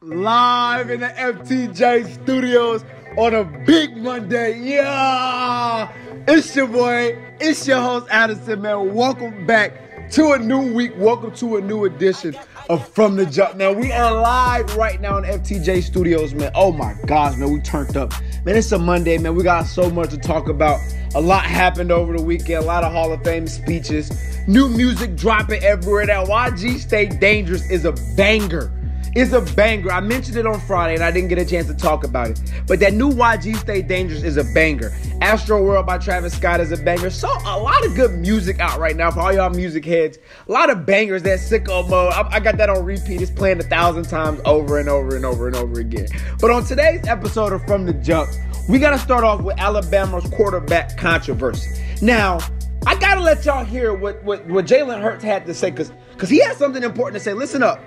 live in the FTJ studios on a big Monday. Yeah, it's your boy, it's your host Addison, man. Welcome back to a new week. Welcome to a new edition of From the Jump. Now we are live right now in FTJ studios, man. Oh my gosh, man, we turned up. Man, it's a Monday, man. We got so much to talk about. A lot happened over the weekend. A lot of Hall of Fame speeches. New music dropping everywhere. That YG Stay Dangerous is a banger. It's a banger. I mentioned it on Friday and I didn't get a chance to talk about it. But that new YG Stay Dangerous is a banger. Astroworld by Travis Scott is a banger. So a lot of good music out right now for all y'all music heads. A lot of bangers. That sicko mode. I, I got that on repeat. It's playing a thousand times over and over and over and over again. But on today's episode of From the Jump, we got to start off with Alabama's quarterback controversy. Now, I gotta let y'all hear what what, what Jalen Hurts had to say because because he has something important to say. Listen up.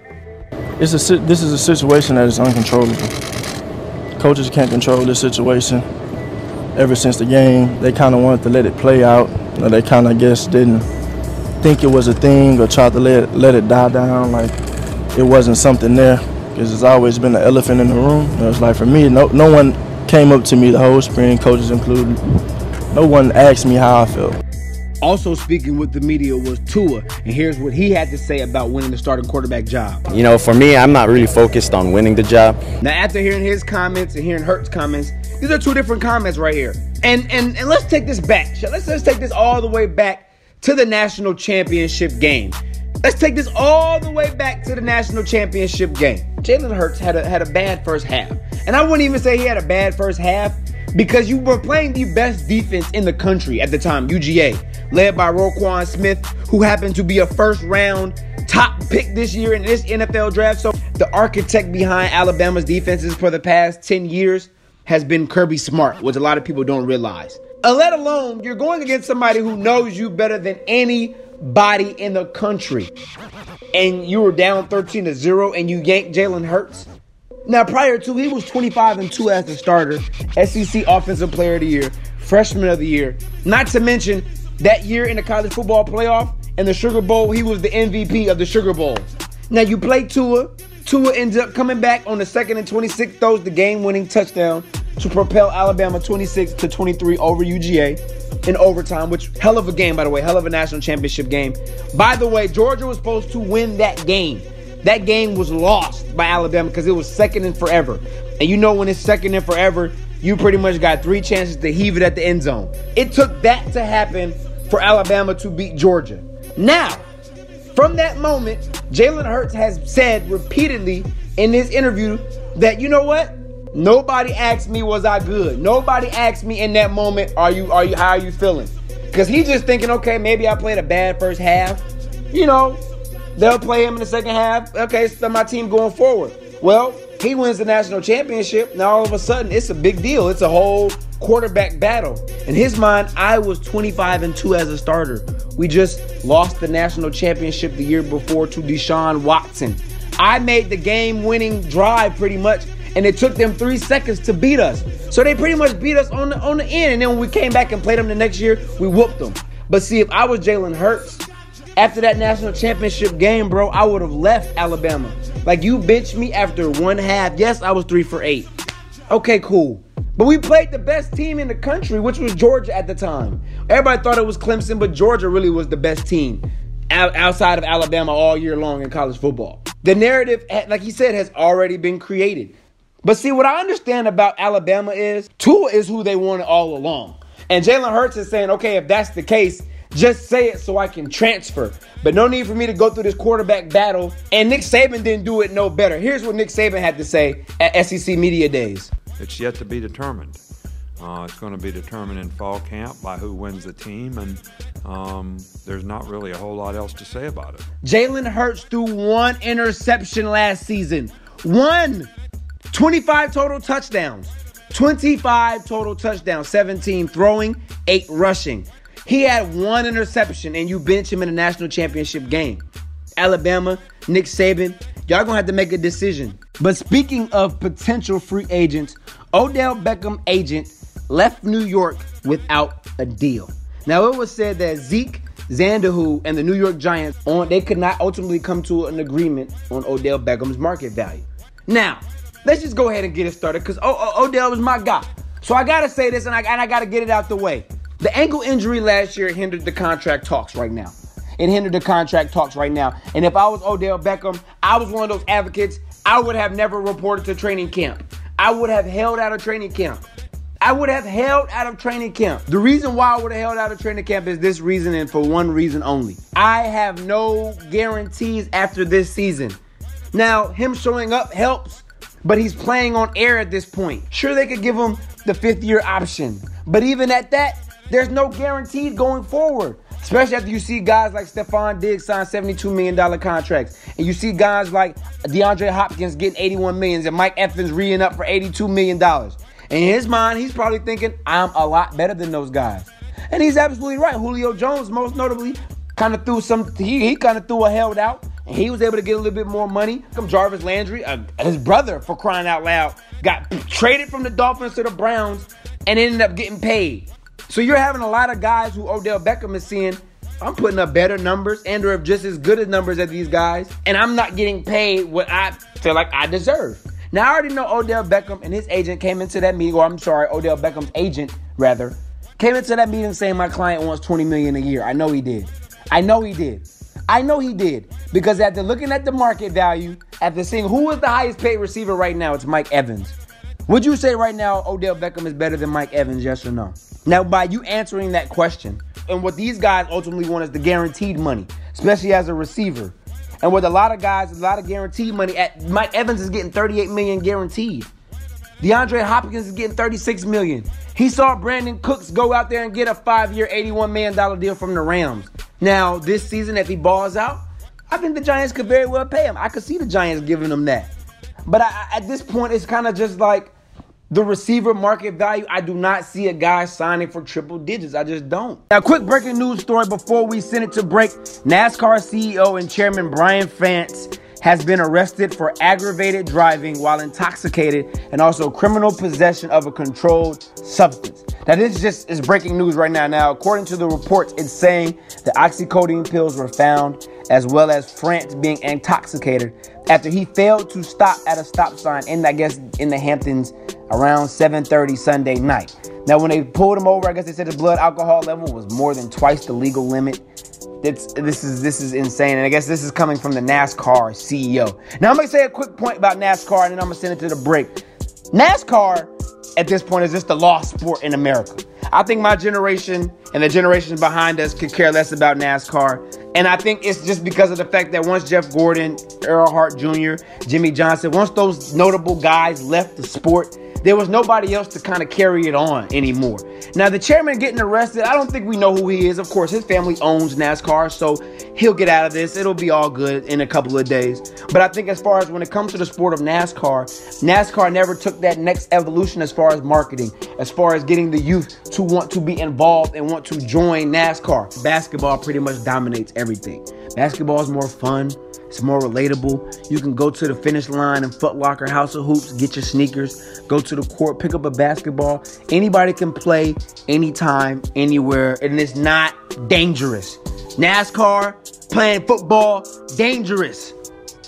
It's a this is a situation that is uncontrollable. Coaches can't control this situation. Ever since the game, they kind of wanted to let it play out. They kind of, guess, didn't think it was a thing or tried to let let it die down like it wasn't something there. Because it's always been an elephant in the room. It was like for me, no no one came up to me the whole spring, coaches included. No one asked me how I felt. Also speaking with the media was Tua, and here's what he had to say about winning the starting quarterback job. You know, for me, I'm not really focused on winning the job. Now, after hearing his comments and hearing Hurts' comments, these are two different comments right here. And and and let's take this back. Let's let's take this all the way back to the national championship game. Let's take this all the way back to the national championship game. Jalen Hurts had a had a bad first half, and I wouldn't even say he had a bad first half because you were playing the best defense in the country at the time, UGA, led by Roquan Smith, who happened to be a first round top pick this year in this NFL draft. So the architect behind Alabama's defenses for the past 10 years has been Kirby Smart, which a lot of people don't realize. Uh, let alone you're going against somebody who knows you better than anybody in the country. And you were down 13 to 0 and you yanked Jalen Hurts. Now, prior to, he was 25 and 2 as the starter, SEC Offensive Player of the Year, Freshman of the Year. Not to mention, that year in the college football playoff and the Sugar Bowl, he was the MVP of the Sugar Bowl. Now, you play Tua. Tua ends up coming back on the second and 26, throws the game winning touchdown to propel Alabama 26 to 23 over UGA in overtime, which hell of a game, by the way, hell of a national championship game. By the way, Georgia was supposed to win that game. That game was lost by Alabama because it was second and forever. And you know when it's second and forever, you pretty much got three chances to heave it at the end zone. It took that to happen for Alabama to beat Georgia. Now, from that moment, Jalen Hurts has said repeatedly in this interview that you know what? Nobody asked me was I good. Nobody asked me in that moment, are you are you how are you feeling? Cuz he's just thinking, okay, maybe I played a bad first half. You know, they'll play him in the second half. Okay, so my team going forward. Well, he wins the national championship. Now all of a sudden, it's a big deal. It's a whole quarterback battle. In his mind, I was 25 and 2 as a starter. We just lost the national championship the year before to Deshaun Watson. I made the game winning drive pretty much, and it took them three seconds to beat us. So they pretty much beat us on the on the end. And then when we came back and played them the next year, we whooped them. But see, if I was Jalen Hurts, after that national championship game, bro, I would have left Alabama. Like you benched me after one half. Yes, I was three for eight. Okay, cool. But we played the best team in the country, which was Georgia at the time. Everybody thought it was Clemson, but Georgia really was the best team outside of Alabama all year long in college football. The narrative, like he said, has already been created. But see, what I understand about Alabama is Tua is who they wanted all along. And Jalen Hurts is saying, okay, if that's the case, just say it so I can transfer. But no need for me to go through this quarterback battle. And Nick Saban didn't do it no better. Here's what Nick Saban had to say at SEC Media Days. It's yet to be determined. Uh, it's going to be determined in fall camp by who wins the team, and um, there's not really a whole lot else to say about it. Jalen Hurts threw one interception last season. One. 25 total touchdowns. 25 total touchdowns. 17 throwing, 8 rushing. He had one interception, and you bench him in a national championship game. Alabama, Nick Saban, y'all gonna have to make a decision. But speaking of potential free agents, Odell Beckham agent left New York without a deal. Now it was said that Zeke Sandhu and the New York Giants on they could not ultimately come to an agreement on Odell Beckham's market value. Now, let's just go ahead and get it started because o- o- Odell was my guy. So I gotta say this and I, and I gotta get it out the way. The ankle injury last year hindered the contract talks right now. It hindered the contract talks right now. And if I was Odell Beckham, I was one of those advocates. I would have never reported to training camp. I would have held out of training camp. I would have held out of training camp. The reason why I would have held out of training camp is this reason and for one reason only. I have no guarantees after this season. Now, him showing up helps, but he's playing on air at this point. Sure, they could give him the fifth year option, but even at that, there's no guarantees going forward. Especially after you see guys like Stefon Diggs sign $72 million contracts. And you see guys like DeAndre Hopkins getting $81 million and Mike Evans re up for $82 million. In his mind, he's probably thinking, I'm a lot better than those guys. And he's absolutely right. Julio Jones, most notably, kind of threw some, he, he kind of threw a held out. And he was able to get a little bit more money. Come Jarvis Landry, uh, his brother, for crying out loud, got traded from the Dolphins to the Browns and ended up getting paid. So you're having a lot of guys who Odell Beckham is seeing. I'm putting up better numbers and or just as good as numbers as these guys, and I'm not getting paid what I feel like I deserve. Now I already know Odell Beckham and his agent came into that meeting, or I'm sorry, Odell Beckham's agent rather, came into that meeting saying my client wants 20 million a year. I know he did. I know he did. I know he did because after looking at the market value, after seeing who is the highest paid receiver right now, it's Mike Evans. Would you say right now Odell Beckham is better than Mike Evans? Yes or no? Now, by you answering that question, and what these guys ultimately want is the guaranteed money, especially as a receiver. And with a lot of guys, a lot of guaranteed money. At Mike Evans is getting 38 million guaranteed. DeAndre Hopkins is getting 36 million. He saw Brandin Cooks go out there and get a five-year, 81 million dollar deal from the Rams. Now, this season, if he balls out, I think the Giants could very well pay him. I could see the Giants giving him that. But I, at this point, it's kind of just like the receiver market value, I do not see a guy signing for triple digits. I just don't. Now, quick breaking news story before we send it to break. NASCAR CEO and chairman Brian France has been arrested for aggravated driving while intoxicated and also criminal possession of a controlled substance. Now, this just is breaking news right now. Now, according to the reports, it's saying the oxycodone pills were found, as well as France being intoxicated after he failed to stop at a stop sign in, I guess, in the Hamptons around 7:30 Sunday night. Now, when they pulled him over, I guess they said his blood alcohol level was more than twice the legal limit. It's, this is this is insane, and I guess this is coming from the NASCAR CEO. Now I'm gonna say a quick point about NASCAR, and then I'm gonna send it to the break. NASCAR at this point is just a lost sport in America. I think my generation and the generations behind us could care less about NASCAR. And I think it's just because of the fact that once Jeff Gordon, Earnhardt Jr., Jimmie Johnson, once those notable guys left the sport, there was nobody else to kind of carry it on anymore. Now, the chairman getting arrested, I don't think we know who he is. Of course, his family owns NASCAR, so he'll get out of this. It'll be all good in a couple of days. But I think as far as when it comes to the sport of NASCAR, NASCAR never took that next evolution as far as marketing, as far as getting the youth to want to be involved and want to join NASCAR. Basketball pretty much dominates everything. Basketball is more fun. It's more relatable. You can go to the finish line in Foot Locker, House of Hoops, get your sneakers, go to the court, pick up a basketball. Anybody can play anytime, anywhere, and it's not dangerous. NASCAR, playing football, dangerous.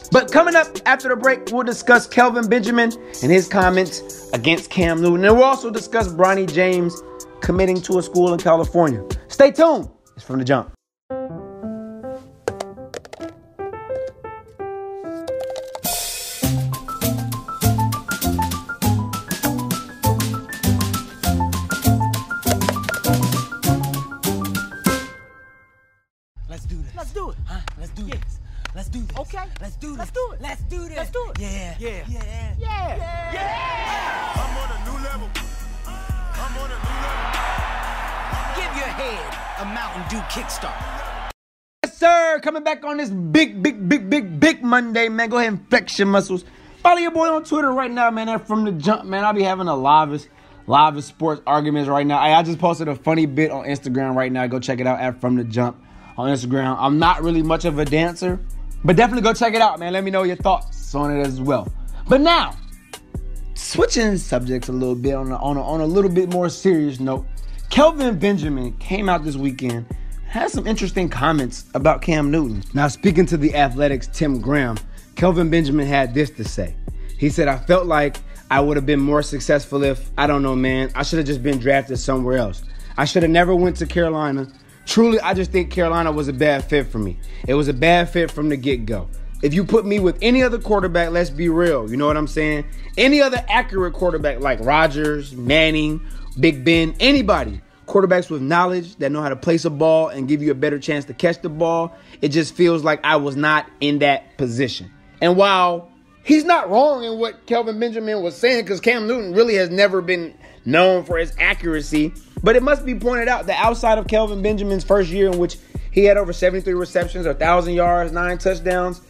But coming up after the break, we'll discuss Kelvin Benjamin and his comments against Cam Newton. And we'll also discuss Bronny James committing to a school in California. Stay tuned. It's from the jump. Yeah. Yeah. Yeah. Yeah. Yeah. yeah. I'm on a new level. I'm on a new level. Give your head a Mountain Dew kickstart. Yes, sir. Coming back on this big, big, big, big, big Monday, man. Go ahead and flex your muscles. Follow your boy on Twitter right now, man. From the jump, man. I'll be having the livest, livest sports arguments right now. I, I just posted a funny bit on Instagram right now. Go check it out at From the Jump on Instagram. I'm not really much of a dancer. But definitely go check it out, man. Let me know your thoughts on it as well. But now, switching subjects a little bit on a, on a, on a little bit more serious note, Kelvin Benjamin came out this weekend, had some interesting comments about Cam Newton. Now, speaking to the Athletic's Tim Graham, Kelvin Benjamin had this to say. He said, I felt like I would have been more successful if, I don't know, man, I should have just been drafted somewhere else. I should have never went to Carolina. Truly, I just think Carolina was a bad fit for me. It was a bad fit from the get-go. If you put me with any other quarterback, let's be real, you know what I'm saying? Any other accurate quarterback like Rodgers, Manning, Big Ben, anybody, quarterbacks with knowledge that know how to place a ball and give you a better chance to catch the ball, it just feels like I was not in that position. And while he's not wrong in what Kelvin Benjamin was saying, because Cam Newton really has never been known for his accuracy, but it must be pointed out that outside of Kelvin Benjamin's first year, in which he had over 73 receptions, 1,000 yards, nine touchdowns,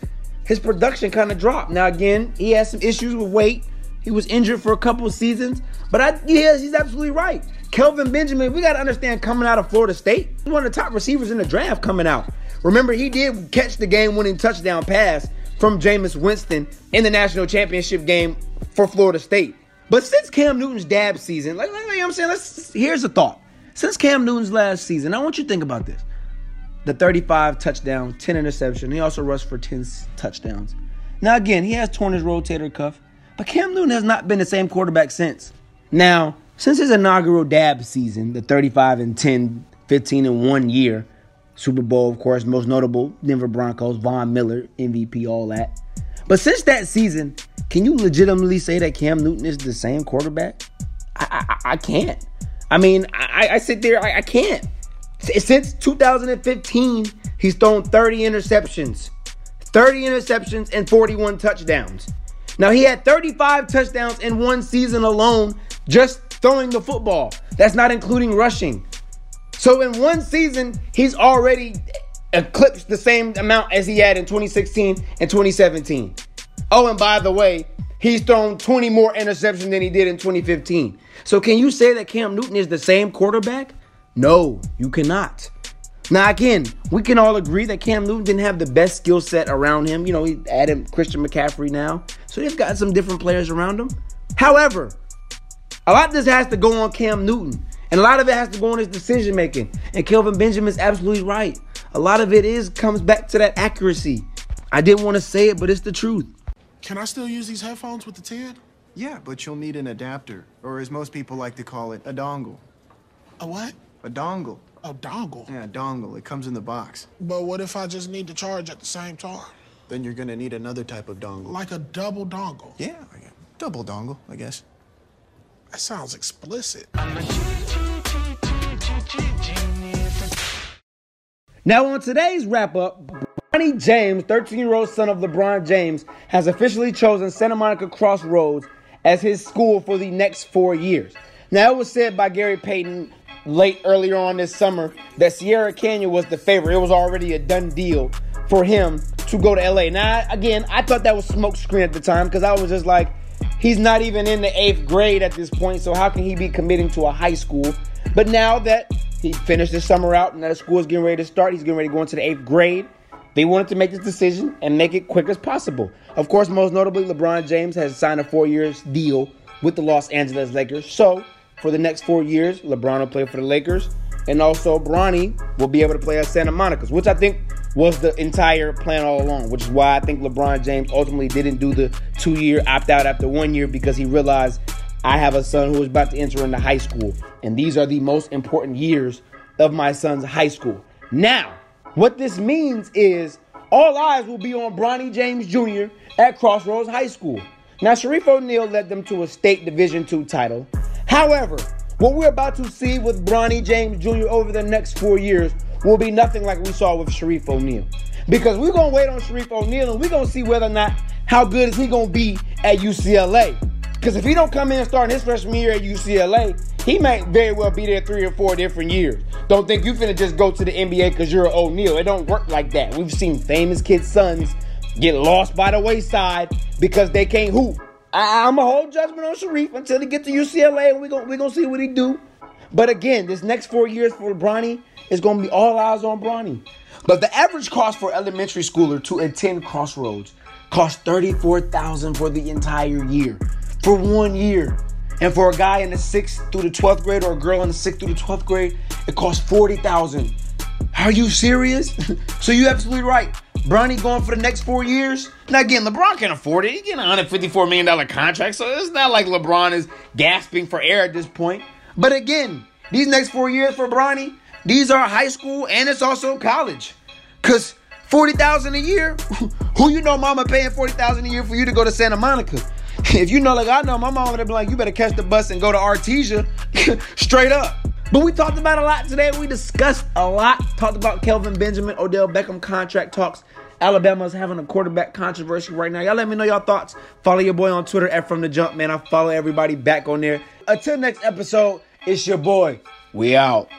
his production kind of dropped. Now, again, he has some issues with weight. He was injured for a couple of seasons, but I, yes, he's absolutely right. Kelvin Benjamin, we got to understand coming out of Florida State, one of the top receivers in the draft coming out. Remember, he did catch the game winning touchdown pass from Jameis Winston in the national championship game for Florida State. But since Cam Newton's dab season, like, like, like I'm saying, let's, here's a thought. Since Cam Newton's last season, I want you to think about this the 35 touchdown, 10 interception. He also rushed for 10 touchdowns. Now, again, he has torn his rotator cuff, but Cam Newton has not been the same quarterback since. Now, since his inaugural dab season, the 35 and 10, 15 and one year, Super Bowl, of course, most notable, Denver Broncos, Von Miller, MVP, all that. But since that season, can you legitimately say that Cam Newton is the same quarterback? I, I, I can't. I mean, I, I sit there, I, I can't. Since 2015, he's thrown 30 interceptions, 30 interceptions and 41 touchdowns. Now, he had 35 touchdowns in one season alone just throwing the football. That's not including rushing. So, in one season, he's already eclipsed the same amount as he had in 2016 and 2017. Oh, and by the way, he's thrown 20 more interceptions than he did in 2015. So, can you say that Cam Newton is the same quarterback? No, you cannot. Now, again, we can all agree that Cam Newton didn't have the best skill set around him. You know, he added Christian McCaffrey now. So he's got some different players around him. However, a lot of this has to go on Cam Newton. And a lot of it has to go on his decision making. And Kelvin Benjamin's absolutely right. A lot of it is comes back to that accuracy. I didn't want to say it, but it's the truth. Can I still use these headphones with the 10? Yeah, but you'll need an adapter, or as most people like to call it, a dongle. A what? A dongle. A dongle? Yeah, a dongle. It comes in the box. But what if I just need to charge at the same time? Then you're gonna need another type of dongle. Like a double dongle? Yeah, double dongle, I guess. That sounds explicit. Now, on today's wrap up, Bronny James, 13 year old son of LeBron James, has officially chosen Santa Monica Crossroads as his school for the next four years. Now, it was said by Gary Payton late earlier on this summer that Sierra Canyon was the favorite. It was already a done deal for him to go to LA. Now, again, I thought that was smokescreen at the time because I was just like, he's not even in the eighth grade at this point, so how can he be committing to a high school? But now that he finished his summer out and that school is getting ready to start, he's getting ready to go into the eighth grade. They wanted to make this decision and make it quick as possible. Of course, most notably, LeBron James has signed a four years deal with the Los Angeles Lakers. So for the next four years. LeBron will play for the Lakers, and also Bronny will be able to play at Santa Monica's, which I think was the entire plan all along. Which is why I think LeBron James ultimately didn't do the two-year opt-out after one year because he realized I have a son who is about to enter into high school, and these are the most important years of my son's high school. Now, what this means is all eyes will be on Bronny James Jr. at Crossroads High School. Now, Shareef O'Neal led them to a state Division II title. However, what we're about to see with Bronny James Jr. over the next four years will be nothing like we saw with Shareef O'Neal. Because we're going to wait on Shareef O'Neal and we're going to see whether or not how good is he going to be at UCLA. Because if he don't come in and start his freshman year at UCLA, he might very well be there three or four different years. Don't think you finna just go to the NBA because you're an O'Neal. It don't work like that. We've seen famous kids' sons get lost by the wayside because they can't hoop. I, am a hold judgment on Shareef until he get to UCLA, and we're gonna we gonna see what he do. But again, this next four years for Bronny is gonna be all eyes on Bronny. But the average cost for elementary schooler to attend Crossroads costs thirty-four thousand for the entire year, for one year. And for a guy in the sixth through the twelfth grade or a girl in the sixth through the twelfth grade, it costs forty thousand. Are you serious? so you're absolutely right. Bronny going for the next four years. Now again, LeBron can afford it. He's getting a $154 million contract, so it's not like LeBron is gasping for air at this point. But again, these next four years for Bronny, these are high school and it's also college. Cause 40,000 a year, who you know mama paying 40,000 a year for you to go to Santa Monica? If you know like I know, my mom would have been like, you better catch the bus and go to Artesia straight up. But we talked about a lot today. We discussed a lot. Talked about Kelvin Benjamin, Odell Beckham contract talks. Alabama's having a quarterback controversy right now. Y'all let me know your thoughts. Follow your boy on Twitter at From the Jump, man. I follow everybody back on there. Until next episode, it's your boy. We out.